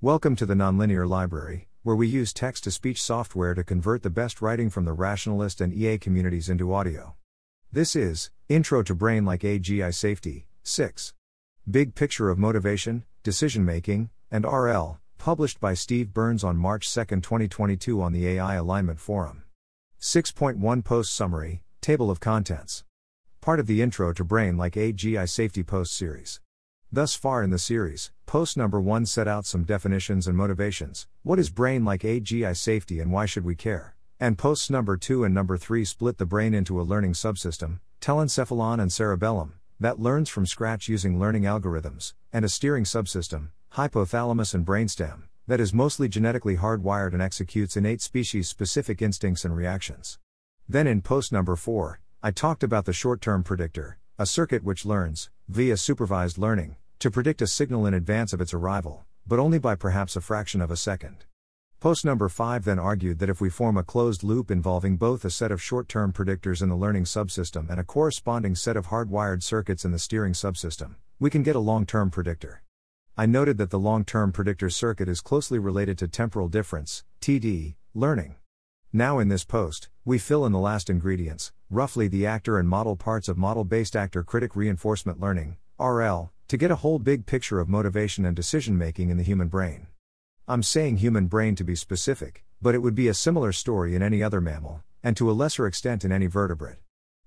Welcome to the Nonlinear Library, where we use text to speech software to convert the best writing from the rationalist and EA communities into audio. This is Intro to Brain Like AGI Safety 6. Big Picture of Motivation, Decision Making, and RL, published by Steve Byrnes on March 2, 2022 on the AI Alignment Forum. 6.1 Post Summary, Table of Contents. Part of the Intro to Brain Like AGI Safety Post series. Thus far in the series, post number 1 set out some definitions and motivations. What is brain like AGI safety and why should we care? And posts number 2 and number 3 split the brain into a learning subsystem, telencephalon and cerebellum, that learns from scratch using learning algorithms, and a steering subsystem, hypothalamus and brainstem, that is mostly genetically hardwired and executes innate species specific instincts and reactions. Then in post number 4, I talked about the short term predictor, a circuit which learns, via supervised learning, to predict a signal in advance of its arrival, but only by perhaps a fraction of a second. Post number 5 then argued that if we form a closed loop involving both a set of short term predictors in the learning subsystem and a corresponding set of hardwired circuits in the steering subsystem, we can get a long term predictor. I noted that the long term predictor circuit is closely related to temporal difference, TD, learning. Now, in this post, we fill in the last ingredients, roughly the actor and model parts of model based actor critic reinforcement learning, RL, to get a whole big picture of motivation and decision making in the human brain. I'm saying human brain to be specific, but it would be a similar story in any other mammal, and to a lesser extent in any vertebrate.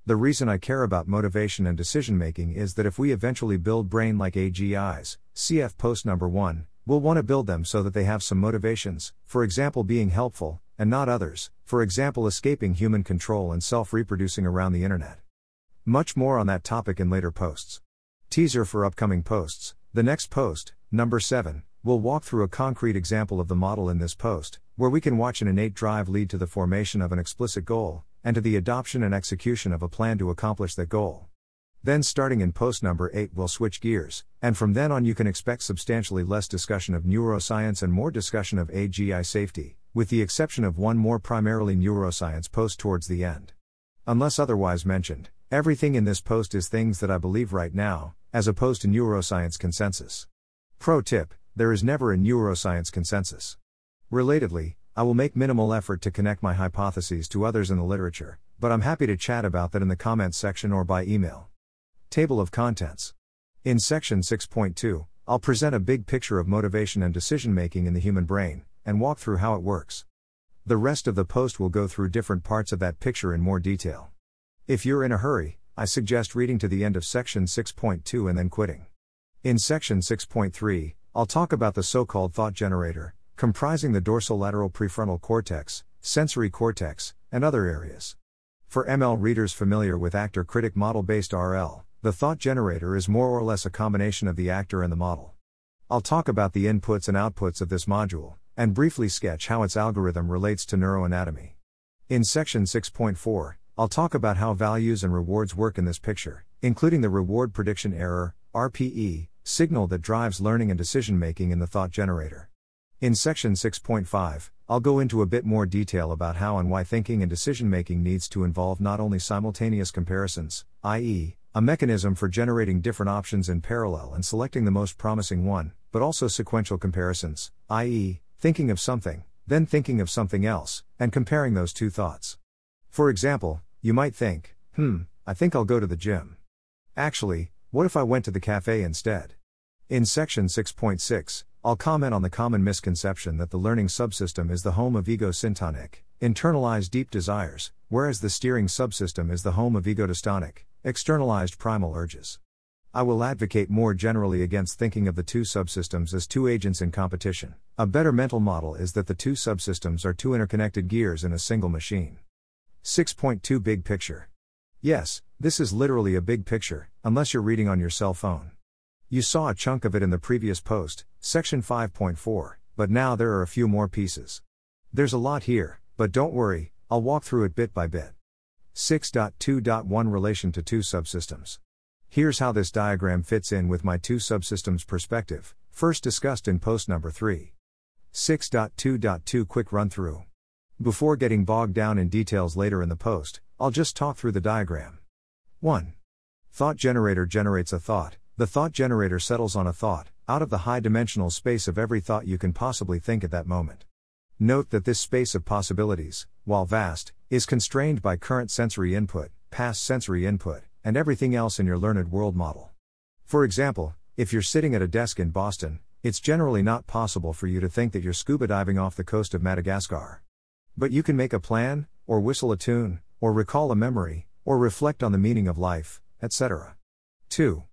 The reason I care about motivation and decision making is that if we eventually build brain like AGIs, CF post number 1, we'll want to build them so that they have some motivations, for example, being helpful, and not others, for example, escaping human control and self reproducing around the internet. Much more on that topic in later posts. Teaser for upcoming posts The next post, number 7, will walk through a concrete example of the model in this post, where we can watch an innate drive lead to the formation of an explicit goal, and to the adoption and execution of a plan to accomplish that goal. Then, starting in post number 8, we'll switch gears, and from then on, you can expect substantially less discussion of neuroscience and more discussion of AGI safety, with the exception of one more primarily neuroscience post towards the end. Unless otherwise mentioned, everything in this post is things that I believe right now, as opposed to neuroscience consensus. Pro tip there is never a neuroscience consensus. Relatedly, I will make minimal effort to connect my hypotheses to others in the literature, but I'm happy to chat about that in the comments section or by email. Table of Contents. In section 6.2, I'll present a big picture of motivation and decision making in the human brain, and walk through how it works. The rest of the post will go through different parts of that picture in more detail. If you're in a hurry, I suggest reading to the end of section 6.2 and then quitting. In section 6.3, I'll talk about the so called thought generator, comprising the dorsolateral prefrontal cortex, sensory cortex, and other areas. For ML readers familiar with actor critic model based RL, the thought generator is more or less a combination of the actor and the model. I'll talk about the inputs and outputs of this module, and briefly sketch how its algorithm relates to neuroanatomy. In section 6.4, I'll talk about how values and rewards work in this picture, including the reward prediction error, RPE, signal that drives learning and decision making in the thought generator. In section 6.5, I'll go into a bit more detail about how and why thinking and decision making needs to involve not only simultaneous comparisons, i.e., a mechanism for generating different options in parallel and selecting the most promising one, but also sequential comparisons, i.e., thinking of something, then thinking of something else, and comparing those two thoughts. For example, you might think, hmm, I think I'll go to the gym. Actually, what if I went to the cafe instead? In section 6.6, I'll comment on the common misconception that the learning subsystem is the home of ego-syntonic, internalized deep desires, whereas the steering subsystem is the home of ego-dystonic, externalized primal urges. I will advocate more generally against thinking of the two subsystems as two agents in competition. A better mental model is that the two subsystems are two interconnected gears in a single machine. 6.2 Big Picture. Yes, this is literally a big picture, unless you're reading on your cell phone. You saw a chunk of it in the previous post, section 5.4, but now there are a few more pieces. There's a lot here, but don't worry, I'll walk through it bit by bit. 6.2.1 Relation to two subsystems. Here's how this diagram fits in with my two subsystems perspective, first discussed in post number 3. 6.2.2 Quick run through. Before getting bogged down in details later in the post, I'll just talk through the diagram. 1. Thought generator generates a thought, the thought generator settles on a thought, out of the high dimensional space of every thought you can possibly think at that moment. Note that this space of possibilities, while vast, is constrained by current sensory input, past sensory input, and everything else in your learned world model. For example, if you're sitting at a desk in Boston, it's generally not possible for you to think that you're scuba diving off the coast of Madagascar. But you can make a plan, or whistle a tune, or recall a memory, or reflect on the meaning of life, etc. 2.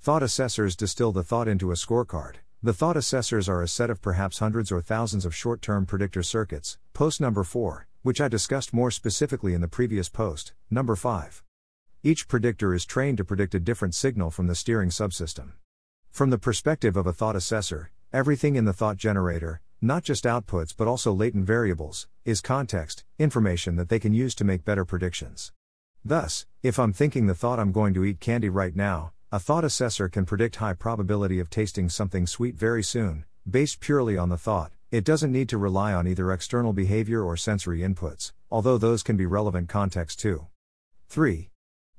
Thought assessors distill the thought into a scorecard. The thought assessors are a set of perhaps hundreds or thousands of short term predictor circuits, post number 4, which I discussed more specifically in the previous post, number 5. Each predictor is trained to predict a different signal from the steering subsystem. From the perspective of a thought assessor, everything in the thought generator, not just outputs but also latent variables, is context, information that they can use to make better predictions. Thus, if I'm thinking the thought I'm going to eat candy right now, a thought assessor can predict high probability of tasting something sweet very soon, based purely on the thought. It doesn't need to rely on either external behavior or sensory inputs, although those can be relevant context too. 3.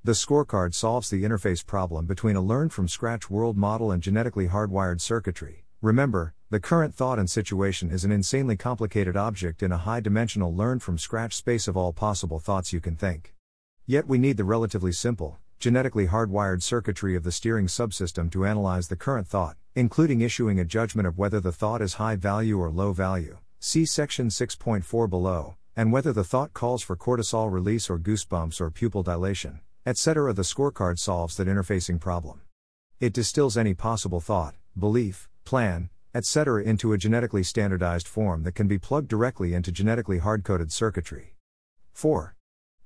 The scorecard solves the interface problem between a learned from scratch world model and genetically hardwired circuitry. Remember, the current thought and situation is an insanely complicated object in a high dimensional learned from scratch space of all possible thoughts you can think. Yet we need the relatively simple, genetically hardwired circuitry of the steering subsystem to analyze the current thought, including issuing a judgment of whether the thought is high value or low value. See section 6.4 below, and whether the thought calls for cortisol release or goosebumps or pupil dilation, etc. The scorecard solves that interfacing problem. It distills any possible thought, belief, plan, etc. into a genetically standardized form that can be plugged directly into genetically hard coded circuitry. 4.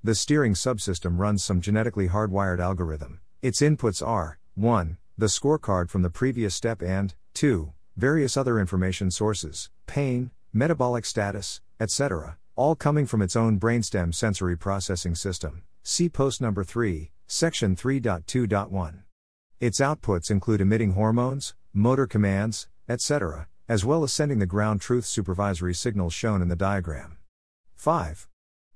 The steering subsystem runs some genetically hardwired algorithm. Its inputs are 1. The scorecard from the previous step and 2. Various other information sources, pain, metabolic status, etc., all coming from its own brainstem sensory processing system. See post number 3, section 3.2.1. Its outputs include emitting hormones, motor commands, etc., as well as sending the ground truth supervisory signals shown in the diagram. 5.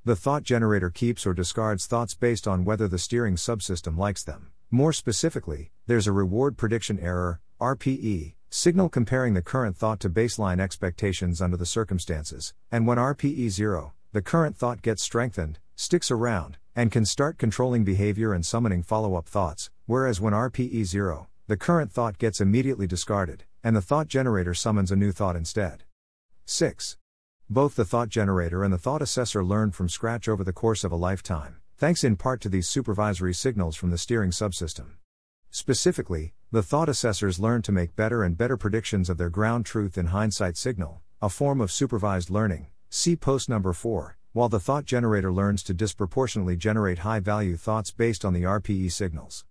The thought generator keeps or discards thoughts based on whether the steering subsystem likes them. More specifically, there's a reward prediction error, RPE, signal comparing the current thought to baseline expectations under the circumstances, and when RPE 0, the current thought gets strengthened, sticks around, and can start controlling behavior and summoning follow up thoughts, whereas when RPE 0, the current thought gets immediately discarded, and the thought generator summons a new thought instead. 6. Both the thought generator and the thought assessor learned from scratch over the course of a lifetime, thanks in part to these supervisory signals from the steering subsystem. Specifically, the thought assessors learn to make better and better predictions of their ground truth in hindsight signal, a form of supervised learning. See post number 4, while the thought generator learns to disproportionately generate high value thoughts based on the RPE signals.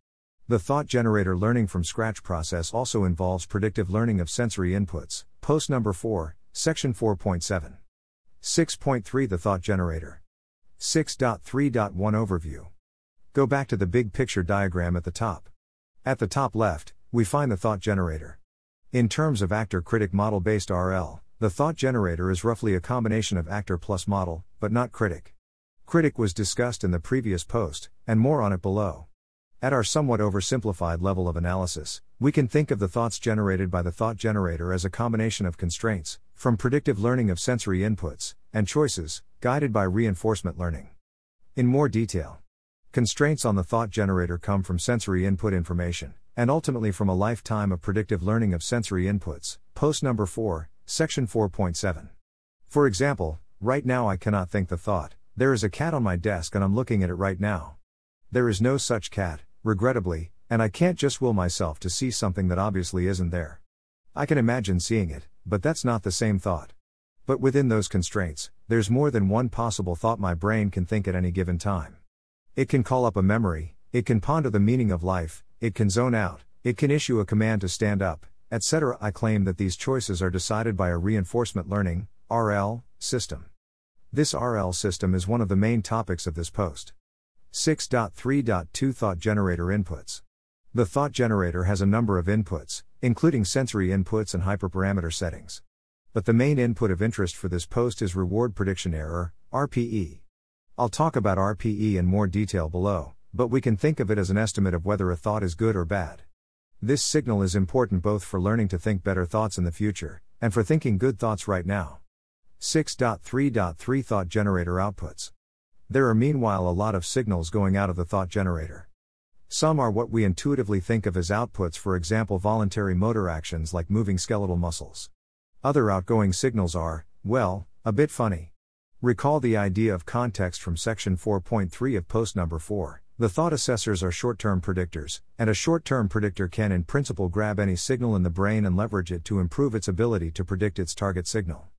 The thought generator learning from scratch process also involves predictive learning of sensory inputs. Post number 4, section 4.7. 6.3 The Thought Generator. 6.3.1 Overview. Go back to the big picture diagram at the top. At the top left, we find the thought generator. In terms of actor critic model based RL, the thought generator is roughly a combination of actor plus model, but not critic. Critic was discussed in the previous post, and more on it below. At our somewhat oversimplified level of analysis, we can think of the thoughts generated by the thought generator as a combination of constraints, from predictive learning of sensory inputs, and choices, guided by reinforcement learning. In more detail, constraints on the thought generator come from sensory input information, and ultimately from a lifetime of predictive learning of sensory inputs. Post number 4, section 4.7. For example, right now I cannot think the thought, there is a cat on my desk and I'm looking at it right now. There is no such cat, regrettably, and I can't just will myself to see something that obviously isn't there. I can imagine seeing it, but that's not the same thought. But within those constraints, there's more than one possible thought my brain can think at any given time. It can call up a memory, it can ponder the meaning of life, it can zone out, it can issue a command to stand up, etc. I claim that these choices are decided by a reinforcement learning RL system. This RL system is one of the main topics of this post. 6.3.2 Thought Generator Inputs. The thought generator has a number of inputs, including sensory inputs and hyperparameter settings. But the main input of interest for this post is reward prediction error, RPE. I'll talk about RPE in more detail below, but we can think of it as an estimate of whether a thought is good or bad. This signal is important both for learning to think better thoughts in the future, and for thinking good thoughts right now. 6.3.3 Thought Generator Outputs. There are meanwhile a lot of signals going out of the thought generator. Some are what we intuitively think of as outputs, for example, voluntary motor actions like moving skeletal muscles. Other outgoing signals are, well, a bit funny. Recall the idea of context from section 4.3 of post number 4. The thought assessors are short term predictors, and a short term predictor can, in principle, grab any signal in the brain and leverage it to improve its ability to predict its target signal.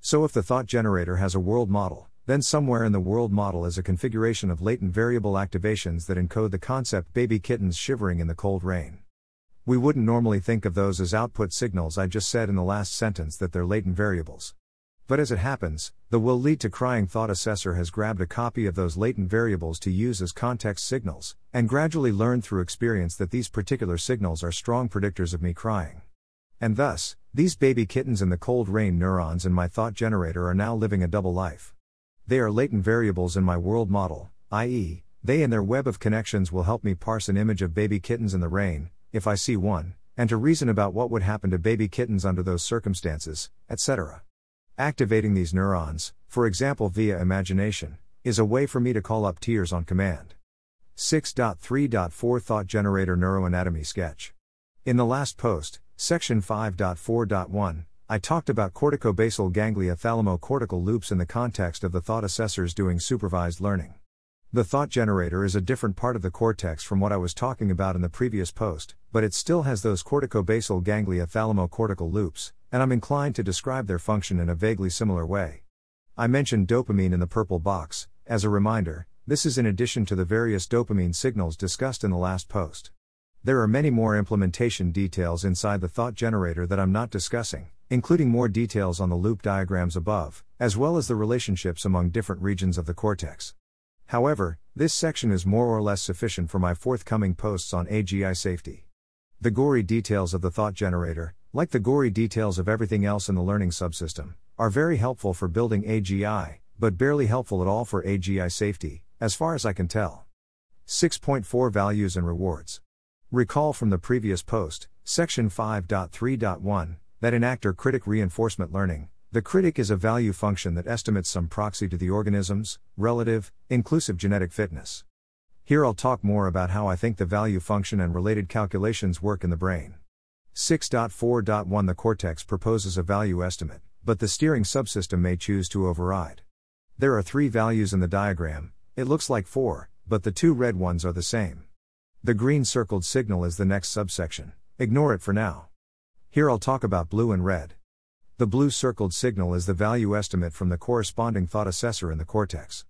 So if the thought generator has a world model, then somewhere in the world model is a configuration of latent variable activations that encode the concept baby kittens shivering in the cold rain. We wouldn't normally think of those as output signals, I just said in the last sentence that they're latent variables. But as it happens, the will lead to crying thought assessor has grabbed a copy of those latent variables to use as context signals, and gradually learned through experience that these particular signals are strong predictors of me crying. And thus, these baby kittens in the cold rain neurons in my thought generator are now living a double life. They are latent variables in my world model, i.e., they and their web of connections will help me parse an image of baby kittens in the rain, if I see one, and to reason about what would happen to baby kittens under those circumstances, etc. Activating these neurons, for example via imagination, is a way for me to call up tears on command. 6.3.4 Thought Generator Neuroanatomy Sketch. In the last post, Section 5.4.1, I talked about corticobasal ganglia thalamocortical loops in the context of the thought assessors doing supervised learning. The thought generator is a different part of the cortex from what I was talking about in the previous post, but it still has those corticobasal ganglia thalamocortical loops, and I'm inclined to describe their function in a vaguely similar way. I mentioned dopamine in the purple box, as a reminder, this is in addition to the various dopamine signals discussed in the last post. There are many more implementation details inside the thought generator that I'm not discussing, including more details on the loop diagrams above, as well as the relationships among different regions of the cortex. However, this section is more or less sufficient for my forthcoming posts on AGI safety. The gory details of the thought generator, like the gory details of everything else in the learning subsystem, are very helpful for building AGI, but barely helpful at all for AGI safety, as far as I can tell. 6.4 Values and Rewards. Recall from the previous post, section 5.3.1, that in actor critic reinforcement learning, the critic is a value function that estimates some proxy to the organism's, relative, inclusive genetic fitness. Here I'll talk more about how I think the value function and related calculations work in the brain. 6.4.1 The cortex proposes a value estimate, but the steering subsystem may choose to override. There are three values in the diagram, it looks like four, but the two red ones are the same. The green circled signal is the next subsection. Ignore it for now. Here I'll talk about blue and red. The blue circled signal is the value estimate from the corresponding thought assessor in the cortex.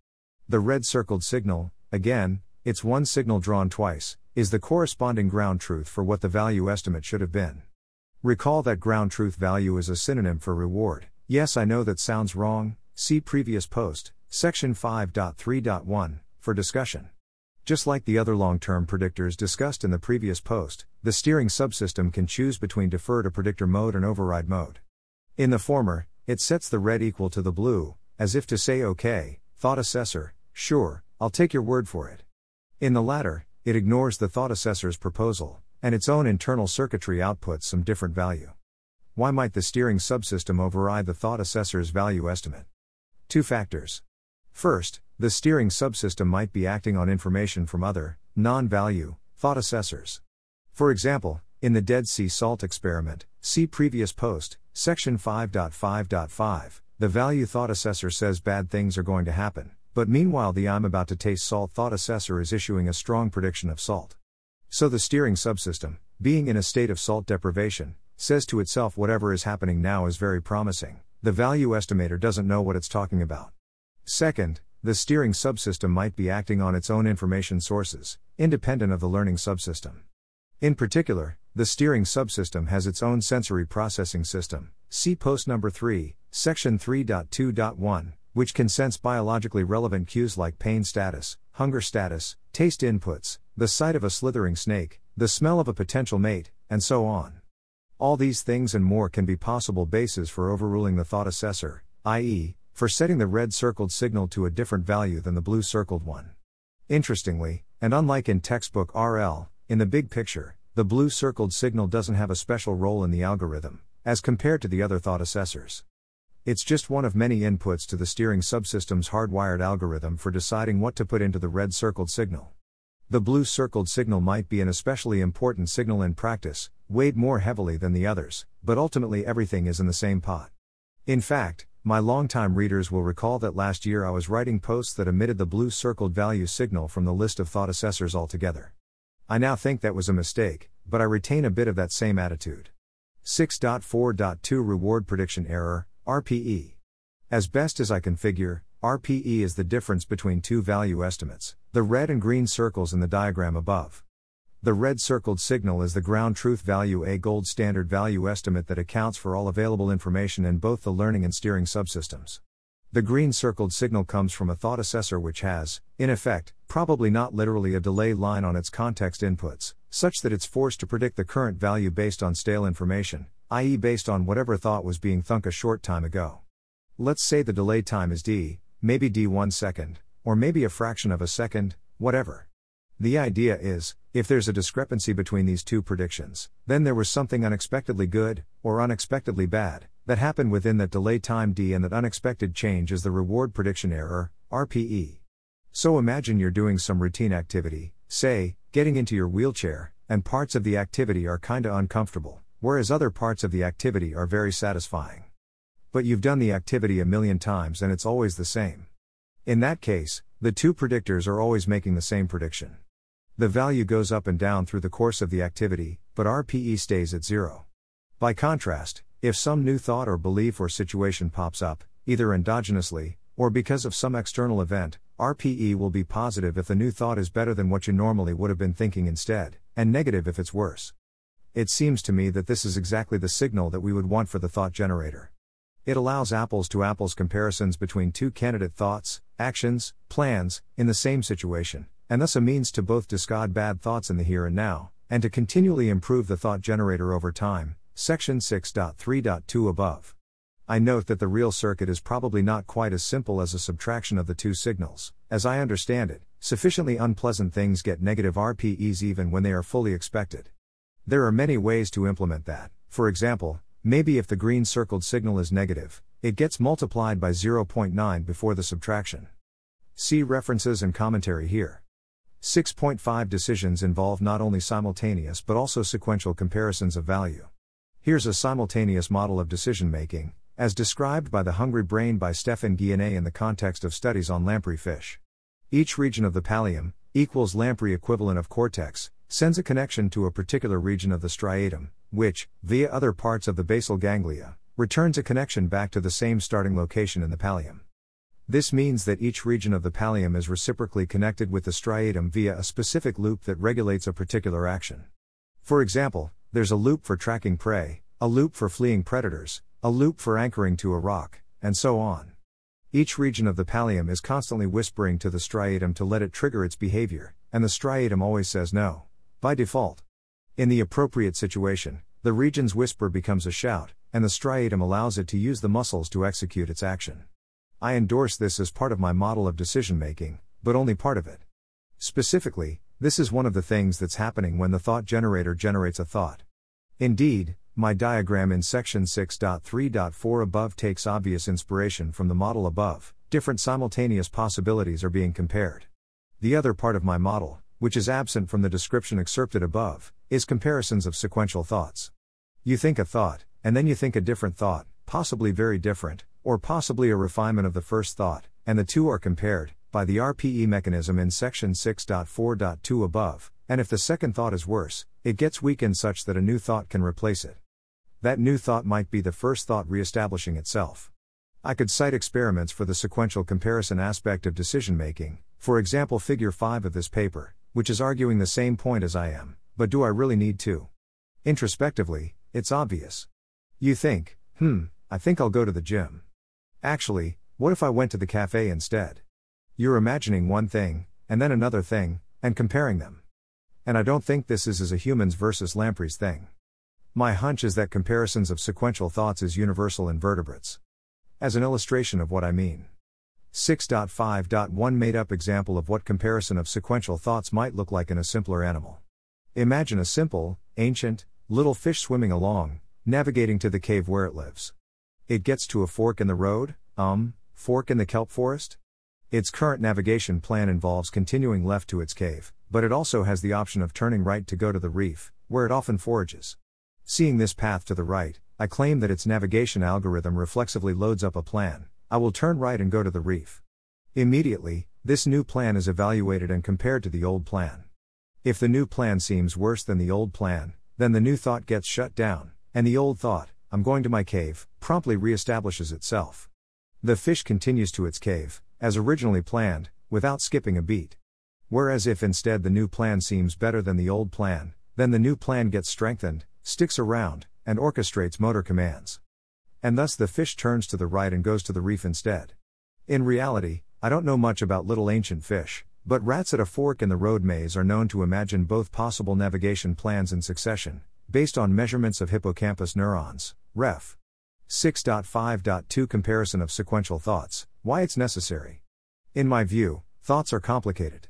The red circled signal, again, it's one signal drawn twice, is the corresponding ground truth for what the value estimate should have been. Recall that ground truth value is a synonym for reward. Yes, I know that sounds wrong, see previous post, section 5.3.1, for discussion. Just like the other long term predictors discussed in the previous post, the steering subsystem can choose between defer to predictor mode and override mode. In the former, it sets the red equal to the blue, as if to say, OK, thought assessor, sure, I'll take your word for it. In the latter, it ignores the thought assessor's proposal, and its own internal circuitry outputs some different value. Why might the steering subsystem override the thought assessor's value estimate? Two factors. First, the steering subsystem might be acting on information from other, non value, thought assessors. For example, in the Dead Sea Salt experiment, see previous post, section 5.5.5, the value thought assessor says bad things are going to happen, but meanwhile the I'm about to taste salt thought assessor is issuing a strong prediction of salt. So the steering subsystem, being in a state of salt deprivation, says to itself whatever is happening now is very promising. The value estimator doesn't know what it's talking about. Second, the steering subsystem might be acting on its own information sources, independent of the learning subsystem. In particular, the steering subsystem has its own sensory processing system, see post number 3, section 3.2.1, which can sense biologically relevant cues like pain status, hunger status, taste inputs, the sight of a slithering snake, the smell of a potential mate, and so on. All these things and more can be possible bases for overruling the thought assessor, i.e., for setting the red circled signal to a different value than the blue circled one. Interestingly, and unlike in textbook RL, in the big picture, the blue circled signal doesn't have a special role in the algorithm, as compared to the other thought assessors. It's just one of many inputs to the steering subsystem's hardwired algorithm for deciding what to put into the red circled signal. The blue circled signal might be an especially important signal in practice, weighed more heavily than the others, but ultimately everything is in the same pot. In fact, my longtime readers will recall that last year I was writing posts that omitted the blue circled value signal from the list of thought assessors altogether. I now think that was a mistake, but I retain a bit of that same attitude. 6.4.2 Reward Prediction Error RPE. As best as I can figure, RPE is the difference between two value estimates, the red and green circles in the diagram above. The red circled signal is the ground truth value a gold standard value estimate that accounts for all available information in both the learning and steering subsystems. The green circled signal comes from a thought assessor which has, in effect, probably not literally a delay line on its context inputs, such that it's forced to predict the current value based on stale information, i.e., based on whatever thought was being thunk a short time ago. Let's say the delay time is d, maybe d 1 second, or maybe a fraction of a second, whatever. The idea is, if there's a discrepancy between these two predictions, then there was something unexpectedly good, or unexpectedly bad, that happened within that delay time d and that unexpected change is the reward prediction error, RPE. So imagine you're doing some routine activity, say, getting into your wheelchair, and parts of the activity are kinda uncomfortable whereas other parts of the activity are very satisfying. But you've done the activity a million times and it's always the same. In that case, the two predictors are always making the same prediction. The value goes up and down through the course of the activity, but RPE stays at zero. By contrast, if some new thought or belief or situation pops up, either endogenously, or because of some external event, RPE will be positive if the new thought is better than what you normally would have been thinking instead, and negative if it's worse. It seems to me that this is exactly the signal that we would want for the thought generator. It allows apples to apples comparisons between two candidate thoughts, actions, plans, in the same situation, and thus a means to both discard bad thoughts in the here and now, and to continually improve the thought generator over time. Section 6.3.2 above. I note that the real circuit is probably not quite as simple as a subtraction of the two signals. As I understand it, sufficiently unpleasant things get negative RPEs even when they are fully expected. There are many ways to implement that. For example, maybe if the green circled signal is negative, it gets multiplied by 0.9 before the subtraction. See references and commentary here. 6.5 decisions involve not only simultaneous but also sequential comparisons of value. Here's a simultaneous model of decision making, as described by The Hungry Brain by Stefan Guyenet in the context of studies on lamprey fish. Each region of the pallium, equals lamprey equivalent of cortex, sends a connection to a particular region of the striatum, which, via other parts of the basal ganglia, returns a connection back to the same starting location in the pallium. This means that each region of the pallium is reciprocally connected with the striatum via a specific loop that regulates a particular action. For example, there's a loop for tracking prey, a loop for fleeing predators, a loop for anchoring to a rock, and so on. Each region of the pallium is constantly whispering to the striatum to let it trigger its behavior, and the striatum always says no by default. In the appropriate situation, the region's whisper becomes a shout, and the striatum allows it to use the muscles to execute its action. I endorse this as part of my model of decision making, but only part of it. Specifically, this is one of the things that's happening when the thought generator generates a thought. Indeed, my diagram in section 6.3.4 above takes obvious inspiration from the model above, different simultaneous possibilities are being compared. The other part of my model, which is absent from the description excerpted above, is comparisons of sequential thoughts. You think a thought, and then you think a different thought, possibly very different, or possibly a refinement of the first thought, and the two are compared, by the RPE mechanism in section 6.4.2 above, and if the second thought is worse, it gets weakened such that a new thought can replace it. That new thought might be the first thought re-establishing itself. I could cite experiments for the sequential comparison aspect of decision making, for example, figure 5 of this paper, which is arguing the same point as I am, but do I really need to? Introspectively, it's obvious. You think, hmm, I think I'll go to the gym. Actually, what if I went to the cafe instead? You're imagining one thing, and then another thing, and comparing them. And I don't think this is as a humans versus lampreys thing. My hunch is that comparisons of sequential thoughts is universal in vertebrates. As an illustration of what I mean. 6.5.1 made up example of what comparison of sequential thoughts might look like in a simpler animal. Imagine a simple, ancient, little fish swimming along, navigating to the cave where it lives. It gets to a fork in the road, um, fork in the kelp forest? Its current navigation plan involves continuing left to its cave, but it also has the option of turning right to go to the reef, where it often forages. Seeing this path to the right, I claim that its navigation algorithm reflexively loads up a plan I will turn right and go to the reef. Immediately, this new plan is evaluated and compared to the old plan. If the new plan seems worse than the old plan, then the new thought gets shut down, and the old thought, I'm going to my cave, promptly reestablishes itself. The fish continues to its cave, as originally planned, without skipping a beat. Whereas if instead the new plan seems better than the old plan, then the new plan gets strengthened, sticks around, and orchestrates motor commands. And thus the fish turns to the right and goes to the reef instead. In reality, I don't know much about little ancient fish, but rats at a fork in the road maze are known to imagine both possible navigation plans in succession, based on measurements of hippocampus neurons. Ref. 6.5.2 Comparison of sequential thoughts, why it's necessary. In my view, thoughts are complicated.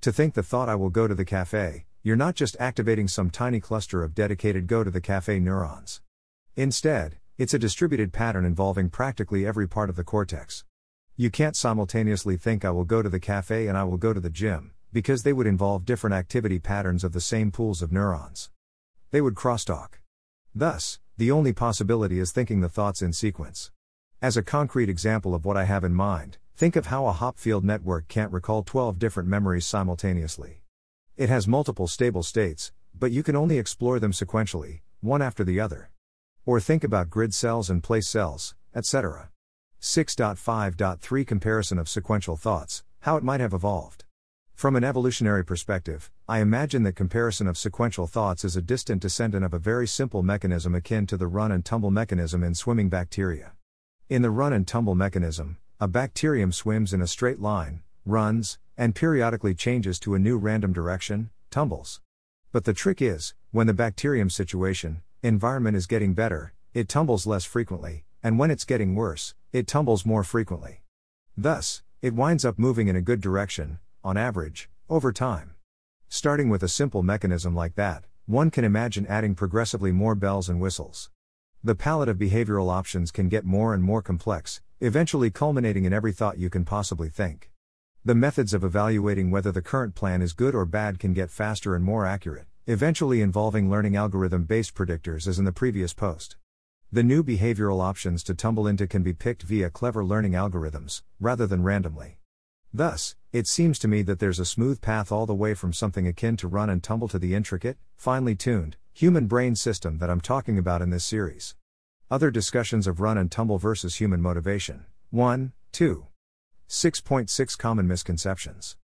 To think the thought I will go to the cafe, you're not just activating some tiny cluster of dedicated go to the cafe neurons. Instead, it's a distributed pattern involving practically every part of the cortex. You can't simultaneously think I will go to the cafe and I will go to the gym, because they would involve different activity patterns of the same pools of neurons. They would crosstalk. Thus, the only possibility is thinking the thoughts in sequence. As a concrete example of what I have in mind, think of how a Hopfield network can't recall 12 different memories simultaneously. It has multiple stable states, but you can only explore them sequentially, one after the other. Or think about grid cells and place cells, etc. 6.5.3 Comparison of sequential thoughts, how it might have evolved. From an evolutionary perspective, I imagine that comparison of sequential thoughts is a distant descendant of a very simple mechanism akin to the run and tumble mechanism in swimming bacteria. In the run and tumble mechanism, a bacterium swims in a straight line, runs, and periodically changes to a new random direction, tumbles. But the trick is, when the bacterium situation, environment is getting better, it tumbles less frequently, and when it's getting worse, it tumbles more frequently. Thus, it winds up moving in a good direction, on average, over time. Starting with a simple mechanism like that, one can imagine adding progressively more bells and whistles. The palette of behavioral options can get more and more complex, eventually culminating in every thought you can possibly think. The methods of evaluating whether the current plan is good or bad can get faster and more accurate, eventually involving learning algorithm based predictors as in the previous post. The new behavioral options to tumble into can be picked via clever learning algorithms, rather than randomly. Thus, it seems to me that there's a smooth path all the way from something akin to run and tumble to the intricate, finely tuned, human brain system that I'm talking about in this series. Other discussions of run and tumble versus human motivation. 1, 2. 6.6 Common misconceptions.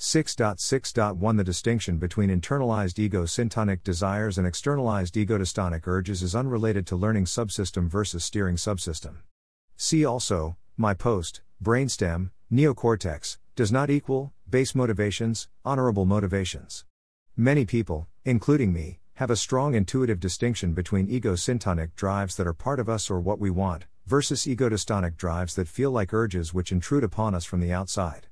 6.6.1 The distinction between internalized ego-syntonic desires and externalized ego-dystonic urges is unrelated to learning subsystem versus steering subsystem. See also, my post, brainstem, neocortex, does not equal, base motivations, honorable motivations. Many people, including me, have a strong intuitive distinction between ego-syntonic drives that are part of us or what we want, versus ego-dystonic drives that feel like urges which intrude upon us from the outside.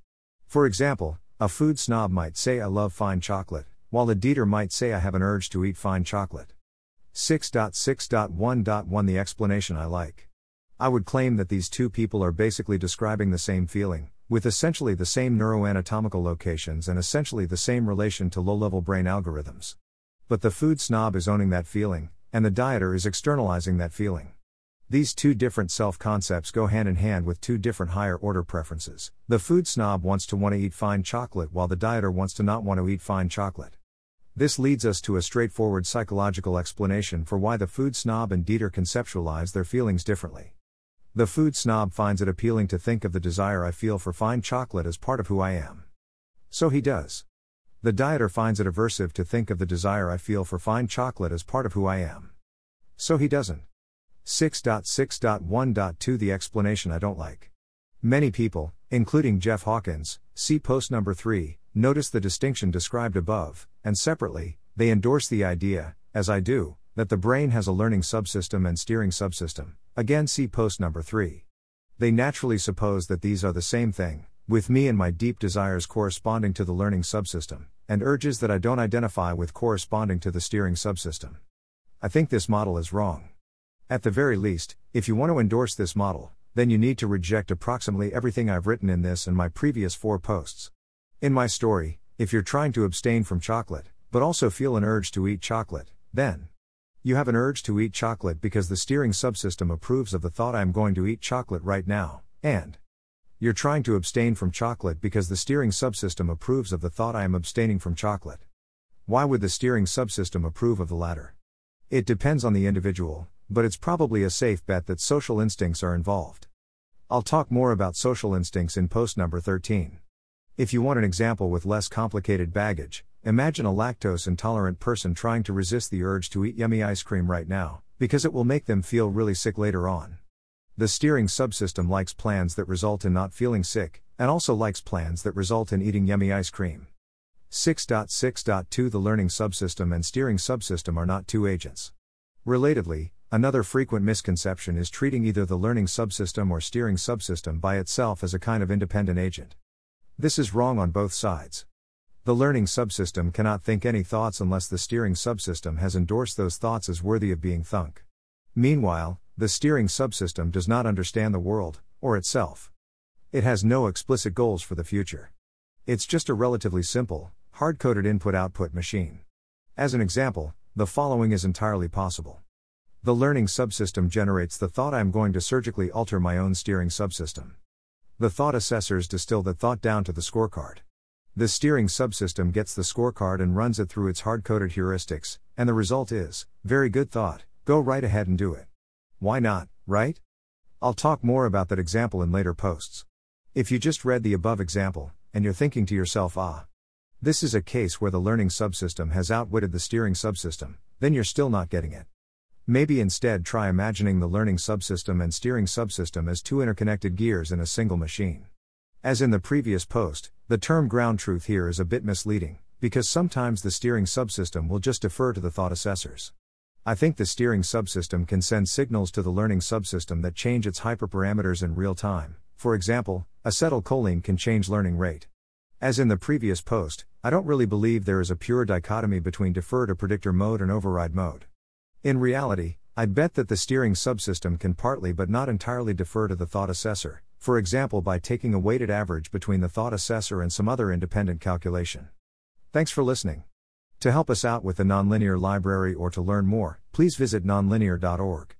For example, a food snob might say I love fine chocolate, while a Dieter might say I have an urge to eat fine chocolate. 6.6.1.1 The explanation I like. I would claim that these two people are basically describing the same feeling, with essentially the same neuroanatomical locations and essentially the same relation to low level brain algorithms. But the food snob is owning that feeling, and the dieter is externalizing that feeling. These two different self concepts go hand in hand with two different higher order preferences. The food snob wants to want to eat fine chocolate while the dieter wants to not want to eat fine chocolate. This leads us to a straightforward psychological explanation for why the food snob and dieter conceptualize their feelings differently. The food snob finds it appealing to think of the desire I feel for fine chocolate as part of who I am. So he does. The dieter finds it aversive to think of the desire I feel for fine chocolate as part of who I am. So he doesn't. 6.6.1.2 The explanation I don't like. Many people, including Jeff Hawkins, see post number 3, notice the distinction described above, and separately, they endorse the idea, as I do, that the brain has a learning subsystem and steering subsystem. Again, see post number 3. They naturally suppose that these are the same thing, with me and my deep desires corresponding to the learning subsystem, and urges that I don't identify with corresponding to the steering subsystem. I think this model is wrong. At the very least, if you want to endorse this model, then you need to reject approximately everything I've written in this and my previous four posts. In my story, if you're trying to abstain from chocolate, but also feel an urge to eat chocolate, then you have an urge to eat chocolate because the steering subsystem approves of the thought I'm going to eat chocolate right now, and you're trying to abstain from chocolate because the steering subsystem approves of the thought I am abstaining from chocolate. Why would the steering subsystem approve of the latter? It depends on the individual, but it's probably a safe bet that social instincts are involved. I'll talk more about social instincts in post number 13. If you want an example with less complicated baggage, imagine a lactose intolerant person trying to resist the urge to eat yummy ice cream right now, because it will make them feel really sick later on. The steering subsystem likes plans that result in not feeling sick, and also likes plans that result in eating yummy ice cream. 6.6.2 The learning subsystem and steering subsystem are not two agents. Relatedly, another frequent misconception is treating either the learning subsystem or steering subsystem by itself as a kind of independent agent. This is wrong on both sides. The learning subsystem cannot think any thoughts unless the steering subsystem has endorsed those thoughts as worthy of being thunk. Meanwhile, the steering subsystem does not understand the world, or itself. It has no explicit goals for the future. It's just a relatively simple, hard coded input output machine. As an example, the following is entirely possible. The learning subsystem generates the thought I'm going to surgically alter my own steering subsystem. The thought assessors distill the thought down to the scorecard. The steering subsystem gets the scorecard and runs it through its hard coded heuristics, and the result is very good thought, go right ahead and do it. Why not, right? I'll talk more about that example in later posts. If you just read the above example, and you're thinking to yourself, ah, this is a case where the learning subsystem has outwitted the steering subsystem, then you're still not getting it. Maybe instead try imagining the learning subsystem and steering subsystem as two interconnected gears in a single machine. As in the previous post, the term ground truth here is a bit misleading, because sometimes the steering subsystem will just defer to the thought assessors. I think the steering subsystem can send signals to the learning subsystem that change its hyperparameters in real time. For example, acetylcholine can change learning rate. As in the previous post, I don't really believe there is a pure dichotomy between defer to predictor mode and override mode. In reality, I'd bet that the steering subsystem can partly but not entirely defer to the thought assessor, for example by taking a weighted average between the thought assessor and some other independent calculation. Thanks for listening. To help us out with the Nonlinear Library or to learn more, please visit nonlinear.org.